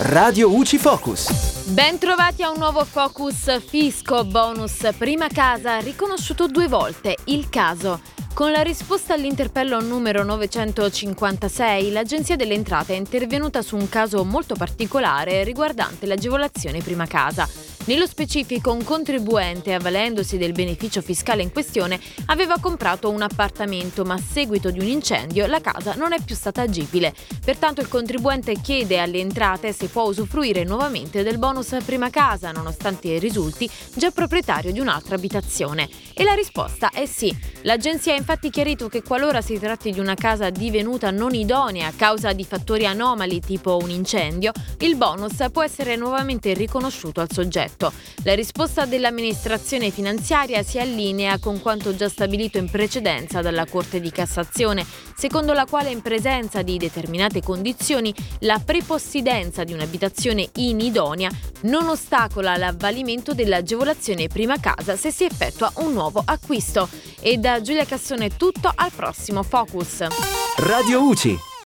Radio UCI Focus. Ben trovati a un nuovo Focus Fisco Bonus Prima Casa, riconosciuto due volte il caso. Con la risposta all'interpello numero 956, l'Agenzia delle Entrate è intervenuta su un caso molto particolare riguardante l'agevolazione prima casa. Nello specifico, un contribuente, avvalendosi del beneficio fiscale in questione, aveva comprato un appartamento, ma a seguito di un incendio la casa non è più stata agibile. Pertanto il contribuente chiede alle entrate se può usufruire nuovamente del bonus prima casa, nonostante risulti già proprietario di un'altra abitazione. E la risposta è sì. L'agenzia ha infatti chiarito che qualora si tratti di una casa divenuta non idonea a causa di fattori anomali tipo un incendio, il bonus può essere nuovamente riconosciuto al soggetto. La risposta dell'amministrazione finanziaria si allinea con quanto già stabilito in precedenza dalla Corte di Cassazione, secondo la quale in presenza di determinate condizioni la prepossidenza di un'abitazione inidonea non ostacola l'avvalimento dell'agevolazione prima casa se si effettua un nuovo acquisto. E da Giulia Cassone tutto, al prossimo Focus. Radio UCI